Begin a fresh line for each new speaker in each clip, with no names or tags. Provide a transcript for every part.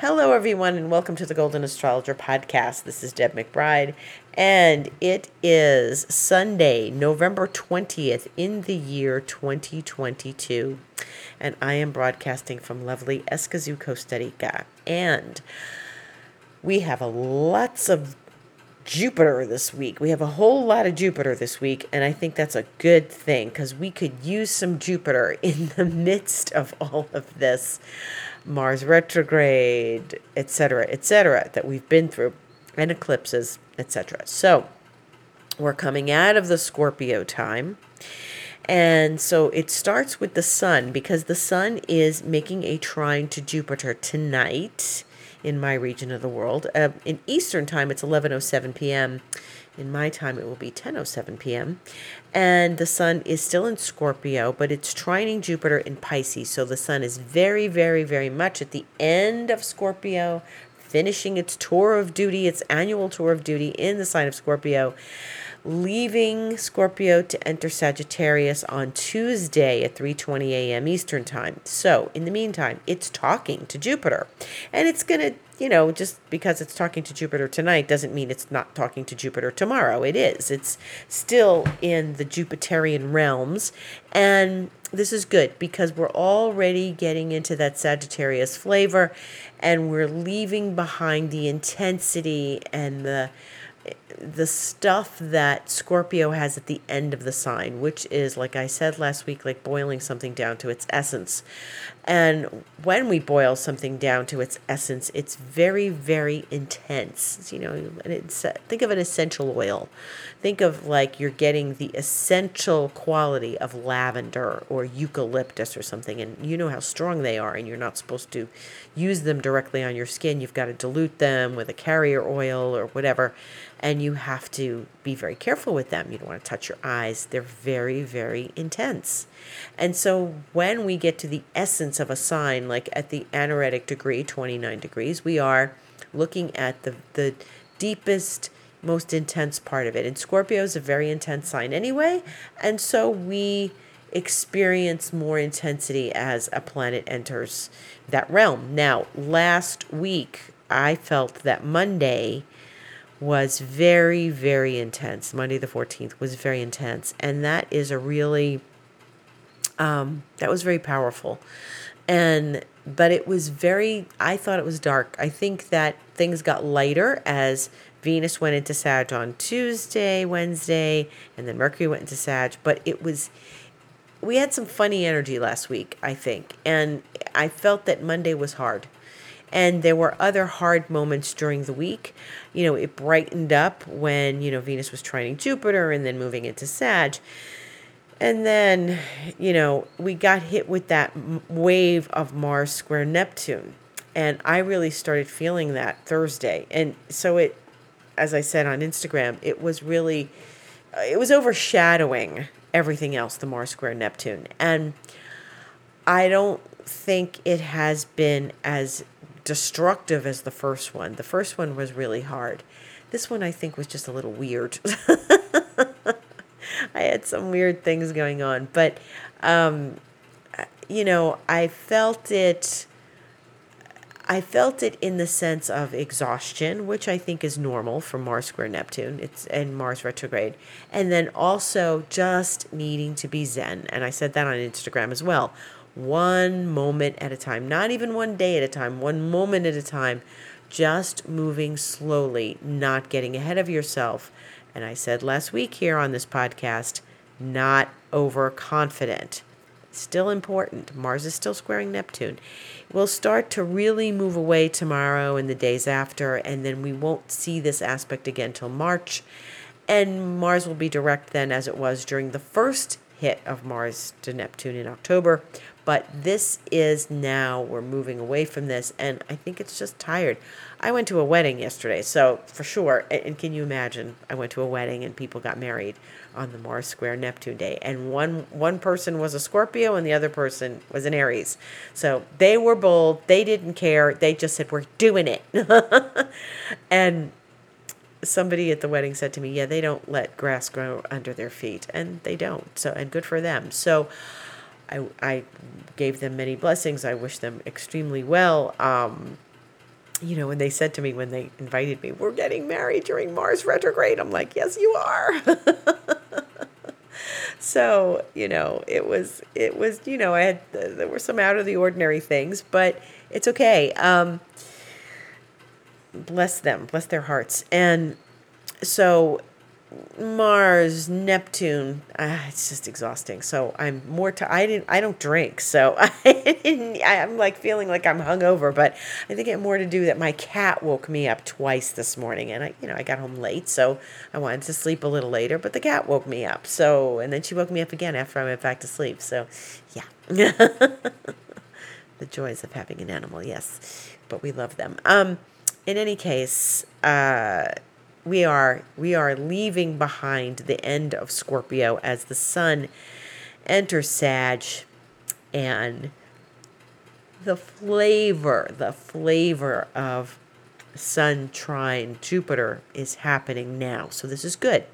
Hello, everyone, and welcome to the Golden Astrologer podcast. This is Deb McBride, and it is Sunday, November 20th, in the year 2022. And I am broadcasting from lovely Escazú, Costa Rica. And we have a lots of Jupiter this week. We have a whole lot of Jupiter this week, and I think that's a good thing because we could use some Jupiter in the midst of all of this. Mars retrograde, etc., etc., that we've been through, and eclipses, etc. So we're coming out of the Scorpio time. And so it starts with the sun because the sun is making a trine to Jupiter tonight in my region of the world. Uh, in Eastern time, it's 11:07 p.m. In my time, it will be 10:07 p.m. And the sun is still in Scorpio, but it's trining Jupiter in Pisces. So the sun is very, very, very much at the end of Scorpio, finishing its tour of duty, its annual tour of duty in the sign of Scorpio leaving Scorpio to enter Sagittarius on Tuesday at 3:20 a.m. Eastern Time. So, in the meantime, it's talking to Jupiter. And it's going to, you know, just because it's talking to Jupiter tonight doesn't mean it's not talking to Jupiter tomorrow. It is. It's still in the Jupiterian realms, and this is good because we're already getting into that Sagittarius flavor and we're leaving behind the intensity and the the stuff that Scorpio has at the end of the sign, which is, like I said last week, like boiling something down to its essence. And when we boil something down to its essence, it's very, very intense. You know, and it's uh, think of an essential oil. Think of like you're getting the essential quality of lavender or eucalyptus or something, and you know how strong they are, and you're not supposed to use them directly on your skin. You've got to dilute them with a carrier oil or whatever and you have to be very careful with them. You don't want to touch your eyes. They're very, very intense. And so when we get to the essence of a sign, like at the anaretic degree, 29 degrees, we are looking at the, the deepest, most intense part of it. And Scorpio is a very intense sign anyway. And so we experience more intensity as a planet enters that realm. Now, last week, I felt that Monday was very, very intense. Monday the 14th was very intense. And that is a really, um, that was very powerful. And, but it was very, I thought it was dark. I think that things got lighter as Venus went into Sag on Tuesday, Wednesday, and then Mercury went into Sag. But it was, we had some funny energy last week, I think. And I felt that Monday was hard. And there were other hard moments during the week. You know, it brightened up when, you know, Venus was trining Jupiter and then moving into Sag. And then, you know, we got hit with that wave of Mars square Neptune. And I really started feeling that Thursday. And so it, as I said on Instagram, it was really, uh, it was overshadowing everything else, the Mars square Neptune. And I don't think it has been as destructive as the first one. The first one was really hard. This one I think was just a little weird. I had some weird things going on, but um, you know, I felt it. I felt it in the sense of exhaustion, which I think is normal for Mars square Neptune. It's and Mars retrograde, and then also just needing to be zen. And I said that on Instagram as well one moment at a time, not even one day at a time, one moment at a time, just moving slowly, not getting ahead of yourself. And I said last week here on this podcast, not overconfident. Still important. Mars is still squaring Neptune. We'll start to really move away tomorrow and the days after, and then we won't see this aspect again till March. And Mars will be direct then, as it was during the first hit of Mars to Neptune in October. But this is now, we're moving away from this, and I think it's just tired. I went to a wedding yesterday, so for sure, and can you imagine? I went to a wedding and people got married on the Mars square Neptune day, and one one person was a Scorpio and the other person was an Aries. So they were bold, they didn't care, they just said, We're doing it. and somebody at the wedding said to me, "Yeah, they don't let grass grow under their feet," and they don't. So, and good for them. So, I I gave them many blessings. I wish them extremely well. Um, you know, when they said to me when they invited me, we're getting married during Mars retrograde, I'm like, yes, you are. so, you know, it was, it was, you know, I had, there were some out of the ordinary things, but it's okay. Um, bless them, bless their hearts. And so Mars, Neptune, uh, it's just exhausting. So I'm more to I didn't I don't drink, so I didn't, I'm like feeling like I'm hungover. But I think it more to do that my cat woke me up twice this morning, and I you know I got home late, so I wanted to sleep a little later. But the cat woke me up, so and then she woke me up again after I went back to sleep. So yeah, the joys of having an animal, yes, but we love them. Um, in any case, uh we are we are leaving behind the end of Scorpio as the sun enters Sag and the flavor the flavor of sun trine Jupiter is happening now. So this is good.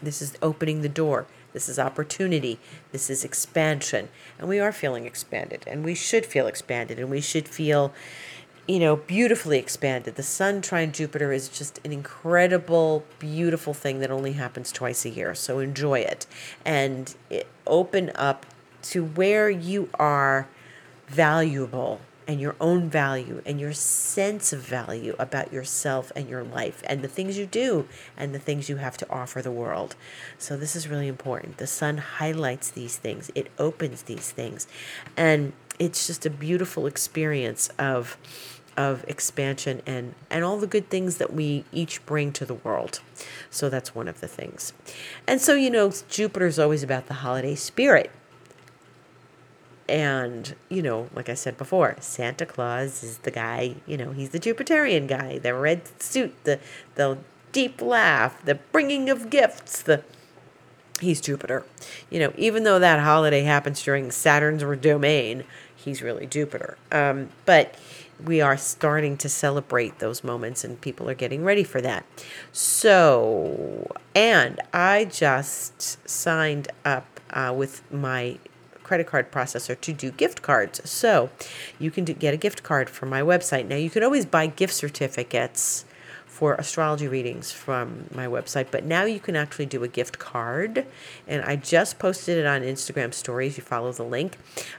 This is opening the door. This is opportunity. This is expansion. And we are feeling expanded. And we should feel expanded. And we should feel you know, beautifully expanded. The sun trine Jupiter is just an incredible, beautiful thing that only happens twice a year. So enjoy it and it, open up to where you are valuable and your own value and your sense of value about yourself and your life and the things you do and the things you have to offer the world. So, this is really important. The sun highlights these things, it opens these things, and it's just a beautiful experience of of expansion and and all the good things that we each bring to the world. So that's one of the things. And so you know Jupiter's always about the holiday spirit. And, you know, like I said before, Santa Claus is the guy, you know, he's the Jupiterian guy, the red suit, the the deep laugh, the bringing of gifts, the he's Jupiter. You know, even though that holiday happens during Saturn's domain, he's really Jupiter. Um, but we are starting to celebrate those moments and people are getting ready for that. So, and I just signed up uh, with my credit card processor to do gift cards. So, you can do, get a gift card from my website. Now, you can always buy gift certificates for astrology readings from my website, but now you can actually do a gift card. And I just posted it on Instagram stories. You follow the link.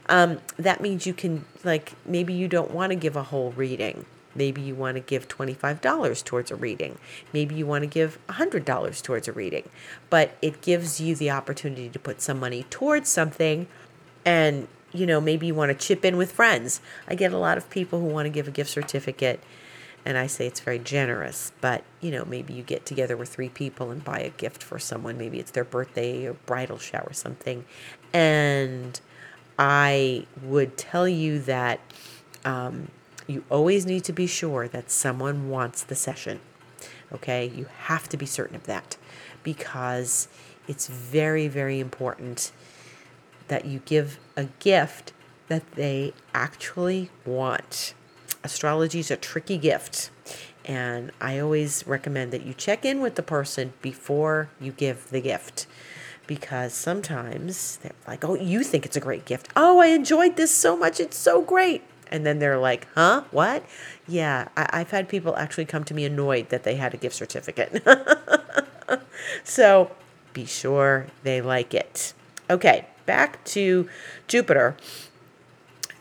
Um, that means you can, like, maybe you don't want to give a whole reading. Maybe you want to give $25 towards a reading. Maybe you want to give $100 towards a reading. But it gives you the opportunity to put some money towards something and you know, maybe you want to chip in with friends. I get a lot of people who want to give a gift certificate and I say it's very generous, but you know, maybe you get together with three people and buy a gift for someone. Maybe it's their birthday or bridal shower, or something. And I would tell you that um, you always need to be sure that someone wants the session. Okay, you have to be certain of that because it's very, very important that you give a gift that they actually want astrology is a tricky gift. And I always recommend that you check in with the person before you give the gift. Because sometimes they're like, oh, you think it's a great gift. Oh, I enjoyed this so much. It's so great. And then they're like, huh? What? Yeah, I- have had people actually come to me annoyed that they had a gift certificate. so be sure they like it. Okay, back to Jupiter.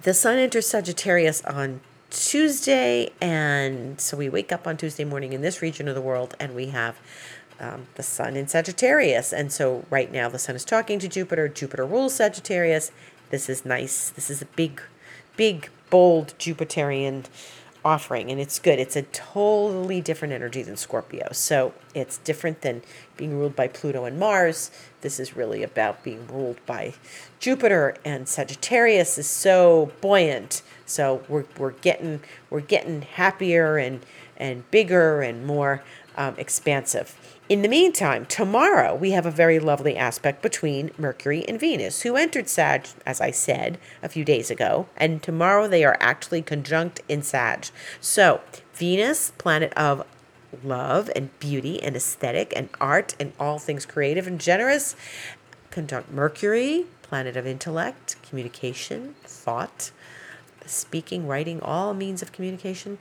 The sun enters Sagittarius on Tuesday, and so we wake up on Tuesday morning in this region of the world, and we have um, the sun in Sagittarius. And so right now the sun is talking to Jupiter. Jupiter rules Sagittarius. This is nice. This is a big, big, bold Jupiterian offering, and it's good. It's a totally different energy than Scorpio. So it's different than being ruled by Pluto and Mars. This is really about being ruled by Jupiter, and Sagittarius is so buoyant so we're, we're getting we're getting happier and and bigger and more um, expansive. In the meantime, tomorrow we have a very lovely aspect between Mercury and Venus, who entered Sag, as I said a few days ago, and tomorrow they are actually conjunct in Sag. So, Venus, planet of love and beauty and aesthetic and art and all things creative and generous, conjunct Mercury, planet of intellect, communication, thought, speaking, writing, all means of communication.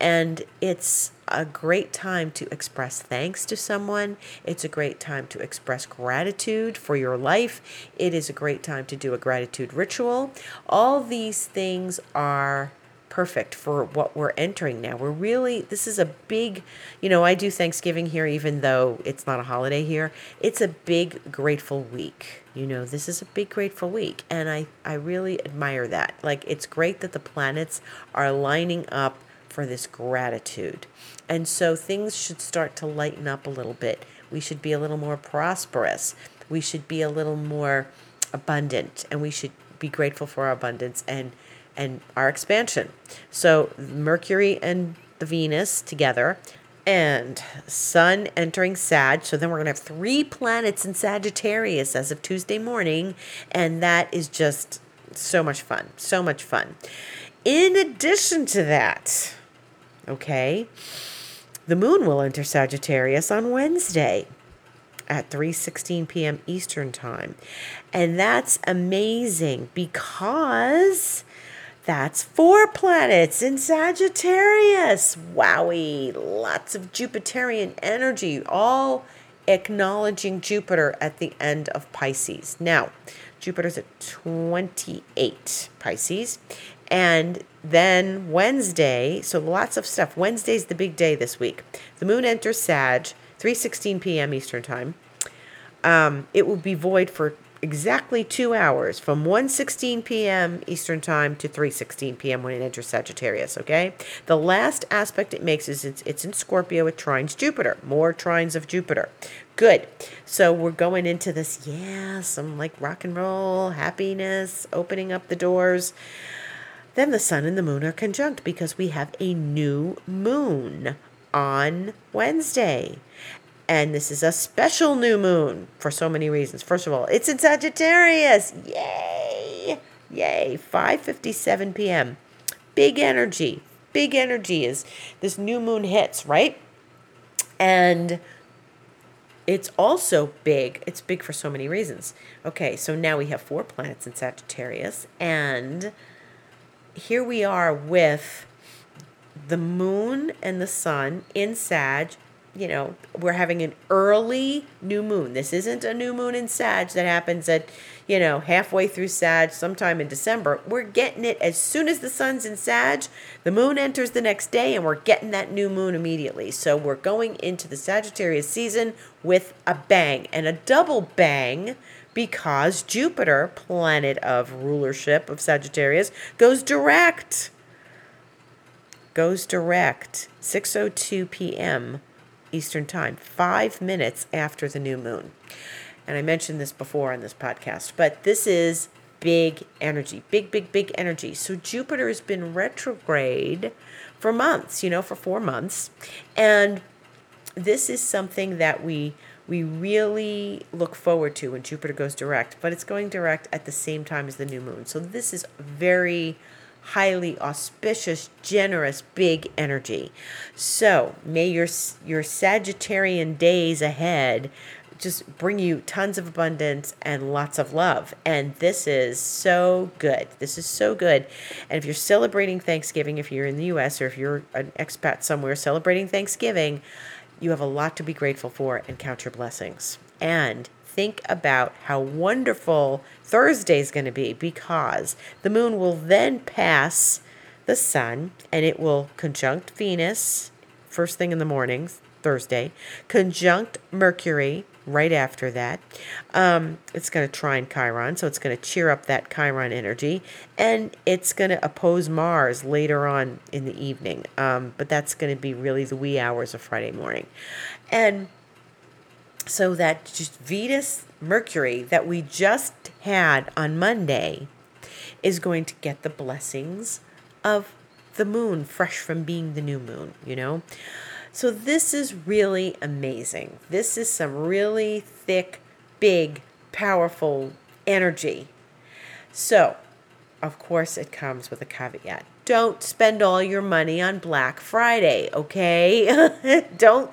And it's a great time to express thanks to someone. It's a great time to express gratitude for your life. It is a great time to do a gratitude ritual. All these things are perfect for what we're entering now. We're really, this is a big, you know, I do Thanksgiving here, even though it's not a holiday here. It's a big, grateful week. You know, this is a big, grateful week. And I, I really admire that. Like, it's great that the planets are lining up for this gratitude. And so things should start to lighten up a little bit. We should be a little more prosperous. We should be a little more abundant. And we should be grateful for our abundance and and our expansion. So Mercury and the Venus together and Sun entering Sag. So then we're going to have three planets in Sagittarius as of Tuesday morning. And that is just so much fun. So much fun. In addition to that, okay, the moon will enter Sagittarius on Wednesday at 3:16 p.m. Eastern Time. And that's amazing because that's four planets in Sagittarius. Wowie, lots of Jupiterian energy, all acknowledging Jupiter at the end of Pisces. Now, Jupiter's at 28 Pisces. And then Wednesday, so lots of stuff. Wednesday's the big day this week. The moon enters Sag, 3:16 p.m. Eastern Time. Um, it will be void for exactly two hours from 1.16 p.m. Eastern Time to 3.16 p.m. when it enters Sagittarius, okay? The last aspect it makes is it's, it's in Scorpio, it trines Jupiter. More trines of Jupiter. Good. So we're going into this, yeah, some like rock and roll, happiness, opening up the doors. Then the sun and the moon are conjunct because we have a new moon on Wednesday. And this is a special new moon for so many reasons. First of all, it's in Sagittarius. Yay! Yay. 5:57 p.m. Big energy. Big energy is this new moon hits, right? And it's also big. It's big for so many reasons. Okay, so now we have four planets in Sagittarius and here we are with the moon and the sun in Sag you know, we're having an early new moon. This isn't a new moon in Sag that happens at, you know, halfway through Sag, sometime in December. We're getting it as soon as the sun's in Sag, the moon enters the next day, and we're getting that new moon immediately. So we're going into the Sagittarius season with a bang and a double bang because Jupiter, planet of rulership of Sagittarius, goes direct. Goes direct, 6:02 p.m Eastern Time, five minutes after the new moon. And I mentioned this before on this podcast, but this is big energy, big, big, big energy. So Jupiter has been retrograde for months, you know, for four months. And this is something that we we really look forward to when Jupiter goes direct, but it's going direct at the same time as the new moon. So this is very highly auspicious, generous, big energy. So may your your Sagittarian days ahead just bring you tons of abundance and lots of love. And this is so good. This is so good. And if you're celebrating Thanksgiving, if you're in the US or if you're an expat somewhere celebrating Thanksgiving, you have a lot to be grateful for and count your blessings. And think about how wonderful Thursday is going to be because the moon will then pass the sun and it will conjunct Venus first thing in the morning, Thursday, conjunct Mercury right after that. Um, it's going to trine Chiron, so it's going to cheer up that Chiron energy, and it's going to oppose Mars later on in the evening. Um, but that's going to be really the wee hours of Friday morning. And so that just Venus Mercury that we just had on Monday is going to get the blessings of the moon fresh from being the new moon, you know? So this is really amazing. This is some really thick, big, powerful energy. So, of course, it comes with a caveat don't spend all your money on Black Friday, okay? don't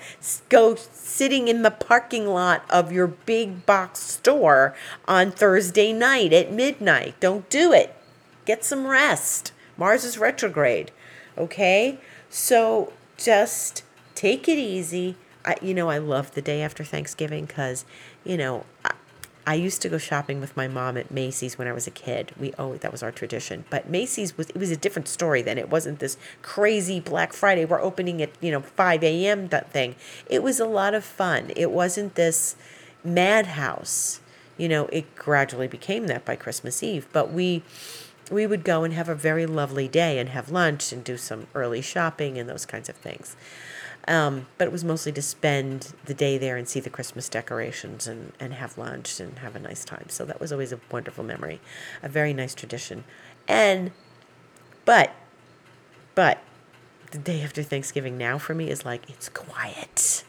go sitting in the parking lot of your big box store on Thursday night at midnight. Don't do it. Get some rest, Mars is retrograde. Okay? So just take it easy. I, you know, I love the day after Thanksgiving because, you know, I, I used to go shopping with my mom at Macy's when I was a kid. We oh that was our tradition. But Macy's was it was a different story then. It wasn't this crazy Black Friday we're opening at you know five a.m. that thing. It was a lot of fun. It wasn't this madhouse. You know, it gradually became that by Christmas Eve. But we we would go and have a very lovely day and have lunch and do some early shopping and those kinds of things. Um, but it was mostly to spend the day there and see the Christmas decorations and, and have lunch and have a nice time. So that was always a wonderful memory, a very nice tradition. And, but, but, the day after Thanksgiving now for me is like, it's quiet.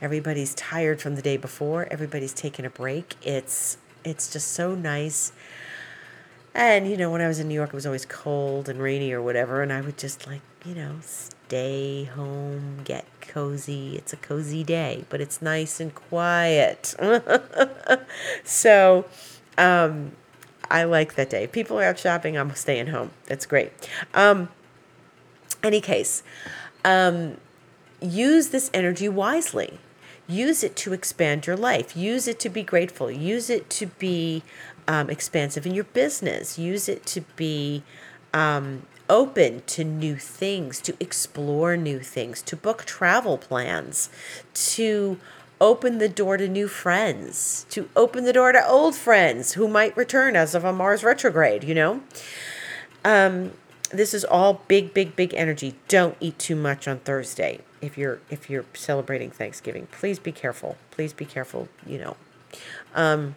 Everybody's tired from the day before. Everybody's taking a break. It's, it's just so nice. And, you know, when I was in New York, it was always cold and rainy or whatever. And I would just like, you know, stay home, get cozy. It's a cozy day, but it's nice and quiet. so, um, I like that day. People are out shopping. I'm staying home. That's great. Um, any case, um, use this energy wisely. Use it to expand your life. Use it to be grateful. Use it to be um, expansive in your business. Use it to be um, open to new things, to explore new things, to book travel plans, to open the door to new friends, to open the door to old friends who might return as of a Mars retrograde, you know? Um, this is all big, big, big energy. Don't eat too much on Thursday if you're if you're celebrating Thanksgiving. Please be careful. Please be careful, you know. Um,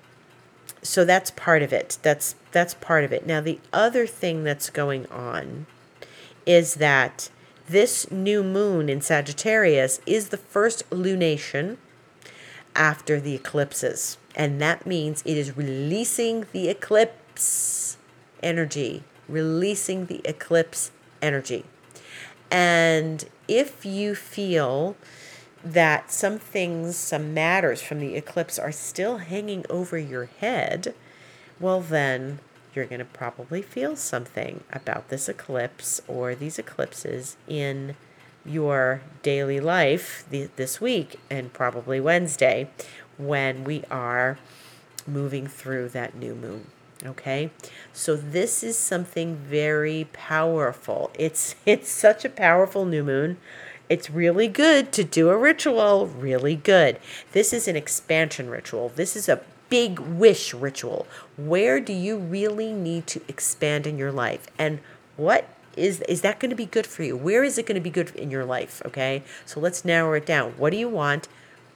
so that's part of it. That's that's part of it. Now the other thing that's going on is that this new moon in Sagittarius is the first lunation after the eclipses. And that means it is releasing the eclipse energy, releasing the eclipse energy. And if you feel that some things, some matters from the eclipse are still hanging over your head, well, then you're going to probably feel something about this eclipse or these eclipses in your daily life this week and probably Wednesday when we are moving through that new moon. Okay? So this is something very powerful. It's it's such a powerful new moon. It's really good to do a ritual, really good. This is an expansion ritual. This is a big wish ritual. Where do you really need to expand in your life? And what is is that going to be good for you? Where is it going to be good in your life, okay? So let's narrow it down. What do you want?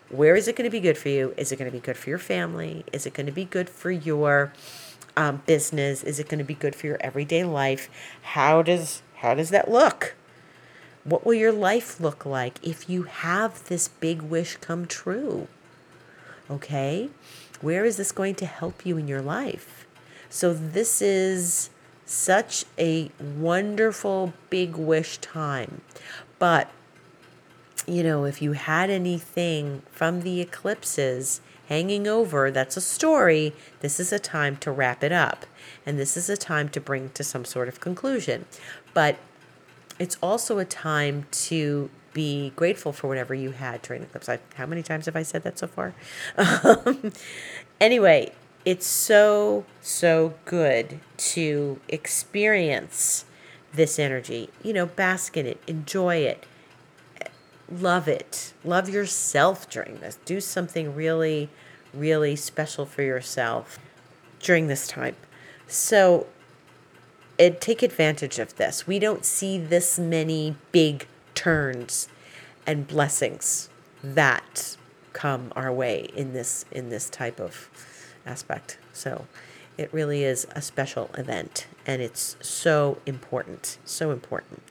Where is it going to be good for you? Is it going to be good for your family? Is it going to be good for your um, business? Is it going to be good for your everyday life? How does how does that look? What will your life look like if you have this big wish come true? Okay? Where is this going to help you in your life? So, this is such a wonderful big wish time. But, you know, if you had anything from the eclipses hanging over, that's a story. This is a time to wrap it up. And this is a time to bring to some sort of conclusion. But it's also a time to be grateful for whatever you had during the eclipse. I, how many times have I said that so far? Um, anyway, it's so, so good to experience this energy. You know, bask in it, enjoy it, love it, love yourself during this. Do something really, really special for yourself during this time. So, take advantage of this. We don't see this many big turns and blessings that come our way in this in this type of aspect. So it really is a special event and it's so important, so important.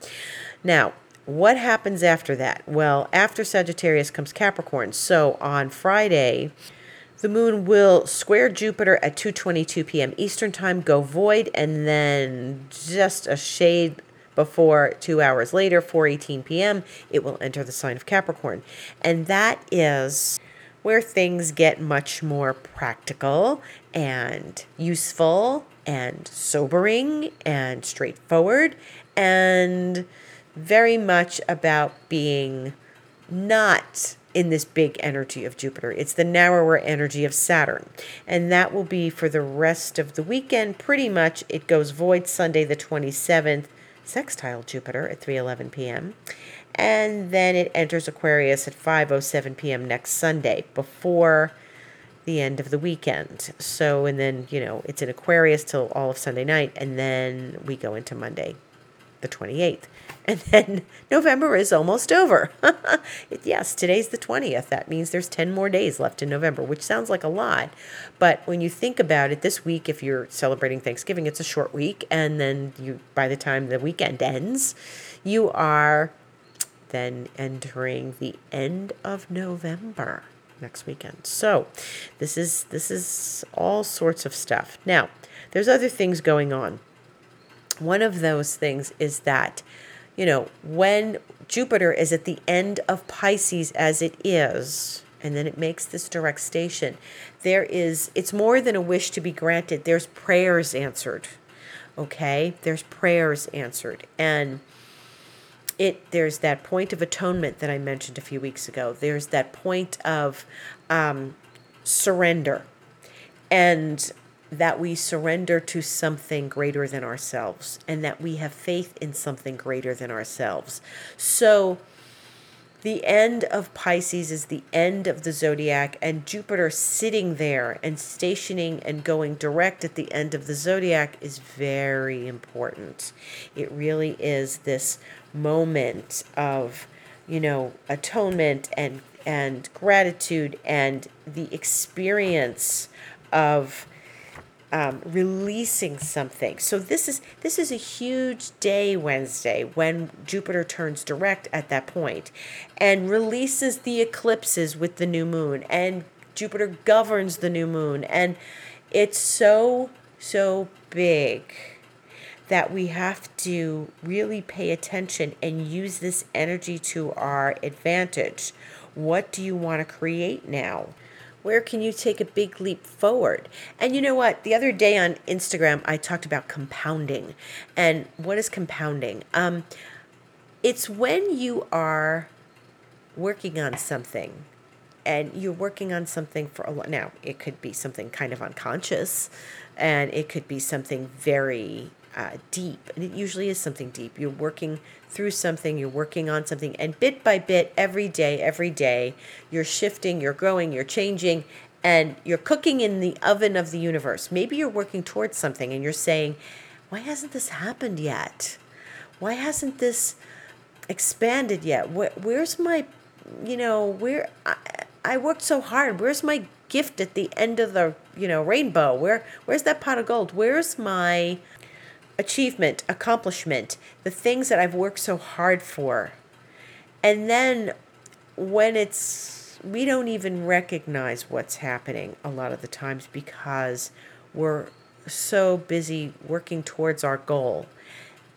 Now, what happens after that? Well, after Sagittarius comes Capricorn. So on Friday, the moon will square Jupiter at 2:22 p.m. Eastern Time, go void, and then just a shade before 2 hours later, 4:18 p.m., it will enter the sign of Capricorn. And that is where things get much more practical and useful and sobering and straightforward and very much about being not in this big energy of Jupiter. It's the narrower energy of Saturn. And that will be for the rest of the weekend. Pretty much it goes void Sunday the 27th, sextile Jupiter at 3:11 p.m. And then it enters Aquarius at 5:07 p.m. next Sunday before the end of the weekend. So and then, you know, it's in Aquarius till all of Sunday night and then we go into Monday the 28th. And then November is almost over. yes, today's the 20th. That means there's 10 more days left in November, which sounds like a lot. But when you think about it, this week, if you're celebrating Thanksgiving, it's a short week. And then you, by the time the weekend ends, you are then entering the end of November next weekend. So this is this is all sorts of stuff. Now, there's other things going on. One of those things is that you know, when Jupiter is at the end of Pisces as it is, and then it makes this direct station, there is, it's more than a wish to be granted. There's prayers answered. Okay? There's prayers answered. And it there's that point of atonement that I mentioned a few weeks ago. There's that point of um, surrender. And that we surrender to something greater than ourselves and that we have faith in something greater than ourselves. So, the end of Pisces is the end of the zodiac, and Jupiter sitting there and stationing and going direct at the end of the zodiac is very important. It really is this moment of, you know, atonement and and gratitude and the experience of um, releasing something. So this is this is a huge day Wednesday when Jupiter turns direct at that point and releases the eclipses with the new moon and Jupiter governs the new moon and it's so so big that we have to really pay attention and use this energy to our advantage. What do you want to create now? Where can you take a big leap forward? And you know what? The other day on Instagram, I talked about compounding. And what is compounding? Um, it's when you are working on something and you're working on something for a lot. Now, it could be something kind of unconscious and it could be something very uh, deep. And it usually is something deep. You're working through something, you're working on something, and bit by bit, every day, every day, you're shifting, you're growing, you're changing, and you're cooking in the oven of the universe. Maybe you're working towards something and you're saying, Why hasn't this happened yet? Why hasn't this expanded yet? Where, where's my, you know, where I, I worked so hard. Where's my gift at the end of the, you know, rainbow? Where, where's that pot of gold? Where's my achievement, accomplishment, the things that I've worked so hard for. And then when it's, we don't even recognize what's happening a lot of the times because we're so busy working towards our goal.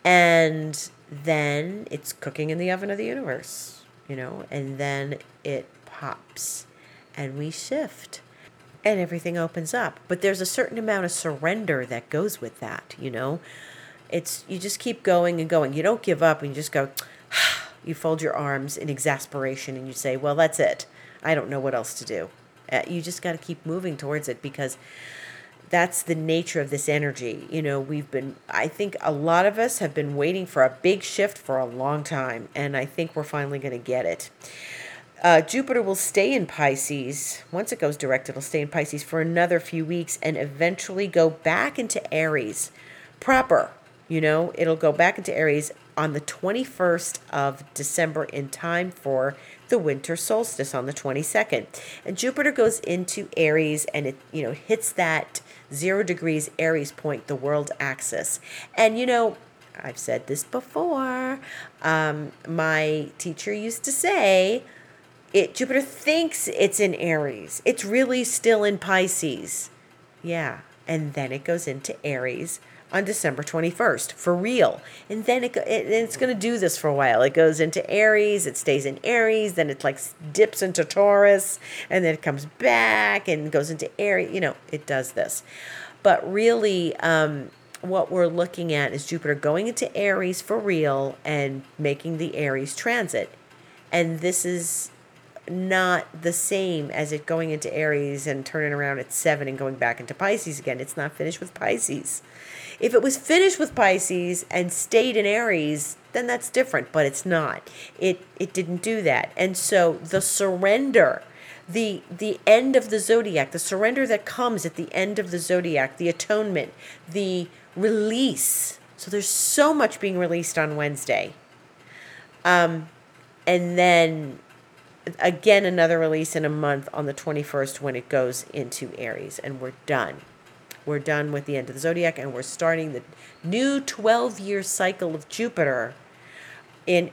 And then it's cooking in the oven of the universe, you know, and then it pops and we shift and everything opens up. But there's a certain amount of surrender that goes with that, you know. It's you just keep going and going. You don't give up and you just go you fold your arms in exasperation and you say, "Well, that's it. I don't know what else to do." Uh, you just got to keep moving towards it because that's the nature of this energy. You know, we've been, I think a lot of us have been waiting for a big shift for a long time, and I think we're finally going to get it. Uh, Jupiter will stay in Pisces. Once it goes direct, it'll stay in Pisces for another few weeks and eventually go back into Aries proper you know, it'll go back into Aries on the 21st of December in time for the winter solstice on the 22nd. And Jupiter goes into Aries and it, you know, hits that zero degrees Aries point, the world axis. And, you know, I've said this before. Um, my teacher used to say, it Jupiter thinks it's in Aries. It's really still in Pisces. Yeah. And then it goes into Aries on December 21st for real. And then it, it it's going to do this for a while. It goes into Aries, it stays in Aries, then it like dips into Taurus, and then it comes back and goes into Aries. You know, it does this. But really, um, what we're looking at is Jupiter going into Aries for real and making the Aries transit. And this is not the same as it going into Aries and turning around at seven and going back into Pisces again. It's not finished with Pisces. If it was finished with Pisces and stayed in Aries, then that's different, but it's not. It it didn't do that. And so the surrender, the the end of the zodiac, the surrender that comes at the end of the zodiac, the atonement, the release. So there's so much being released on Wednesday. Um and then again another release in a month on the 21st when it goes into Aries and we're done. We're done with the end of the zodiac and we're starting the new 12 year cycle of Jupiter in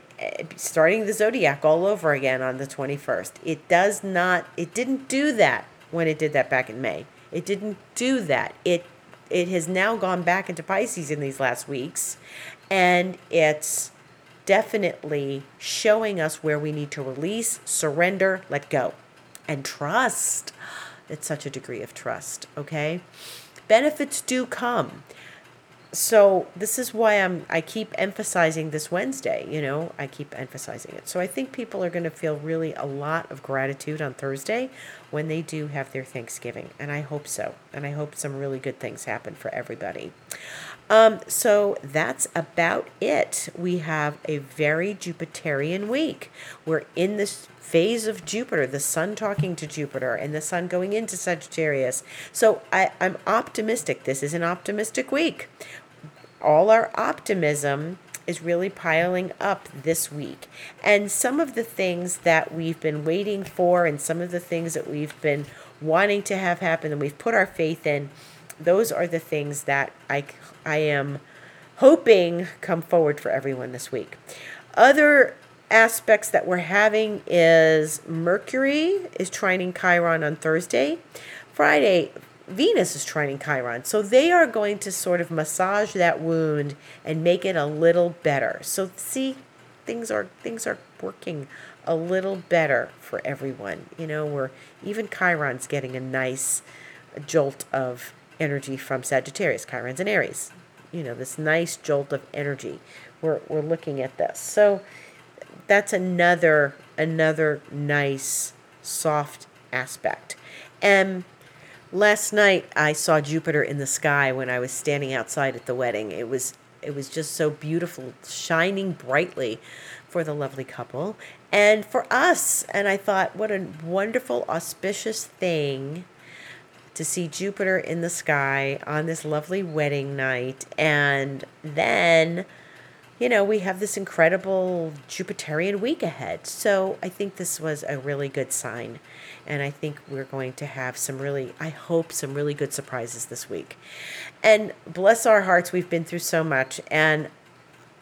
starting the zodiac all over again on the 21st. It does not it didn't do that when it did that back in May. It didn't do that. It it has now gone back into Pisces in these last weeks and it's definitely showing us where we need to release, surrender, let go, and trust. It's such a degree of trust, okay? Benefits do come. So this is why I'm I keep emphasizing this Wednesday, you know, I keep emphasizing it. So I think people are going to feel really a lot of gratitude on Thursday when they do have their Thanksgiving, and I hope so. And I hope some really good things happen for everybody. Um, so that's about it. We have a very Jupiterian week. We're in this phase of Jupiter, the sun talking to Jupiter, and the sun going into Sagittarius. So I, I'm optimistic. This is an optimistic week. All our optimism is really piling up this week. And some of the things that we've been waiting for, and some of the things that we've been wanting to have happen, and we've put our faith in those are the things that I, I am hoping come forward for everyone this week. Other aspects that we're having is Mercury is trining Chiron on Thursday. Friday, Venus is trining Chiron. So they are going to sort of massage that wound and make it a little better. So see, things are things are working a little better for everyone. You know, we're even Chiron's getting a nice jolt of energy from Sagittarius, Chiron's and Aries. You know, this nice jolt of energy. We're, we're looking at this. So that's another another nice soft aspect. And last night I saw Jupiter in the sky when I was standing outside at the wedding. It was it was just so beautiful, shining brightly for the lovely couple and for us. And I thought, what a wonderful, auspicious thing to see Jupiter in the sky on this lovely wedding night. And then, you know, we have this incredible Jupiterian week ahead. So I think this was a really good sign. And I think we're going to have some really, I hope, some really good surprises this week. And bless our hearts, we've been through so much. And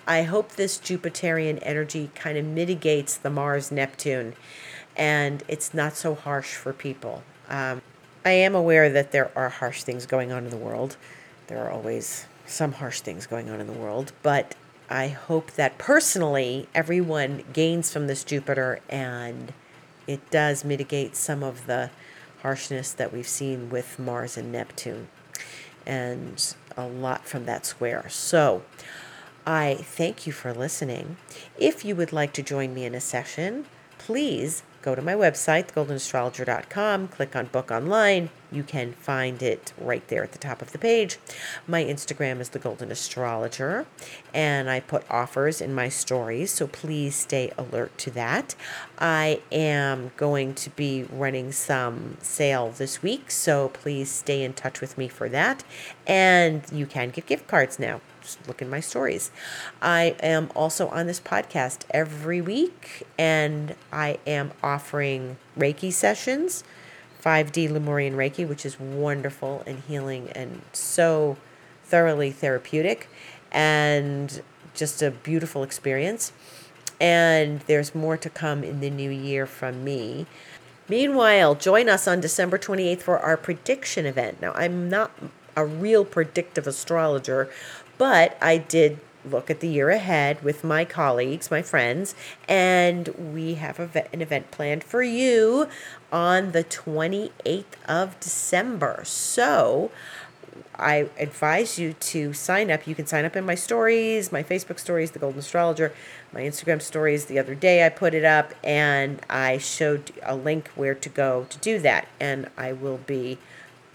I hope this Jupiterian energy kind of mitigates the Mars Neptune and it's not so harsh for people. Um, I am aware that there are harsh things going on in the world. There are always some harsh things going on in the world, but I hope that personally everyone gains from this Jupiter and it does mitigate some of the harshness that we've seen with Mars and Neptune and a lot from that square. So, I thank you for listening. If you would like to join me in a session, please go to my website, thegoldenastrologer.com, click on book online. You can find it right there at the top of the page. My Instagram is the Golden Astrologer, and I put offers in my stories, so please stay alert to that. I am going to be running some sale this week, so please stay in touch with me for that. And you can get gift cards now Just look in my stories. I am also on this podcast every week, and I am offering Reiki sessions, 5D Lemurian Reiki, which is wonderful and healing and so thoroughly therapeutic and just a beautiful experience. And there's more to come in the new year from me. Meanwhile, join us on December 28th for our prediction event. Now, I'm not a real predictive astrologer, but I did look at the year ahead with my colleagues, my friends, and we have an event planned for you on the 28th of December. So, I advise you to sign up. You can sign up in my stories, my Facebook stories, The Golden Astrologer, my Instagram stories. The other day I put it up and I showed a link where to go to do that. And I will be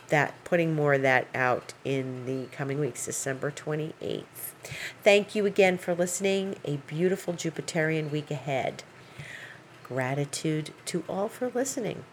that putting more of that out in the coming weeks, December 28th. Thank you again for listening. A beautiful Jupiterian week ahead. Gratitude to all for listening.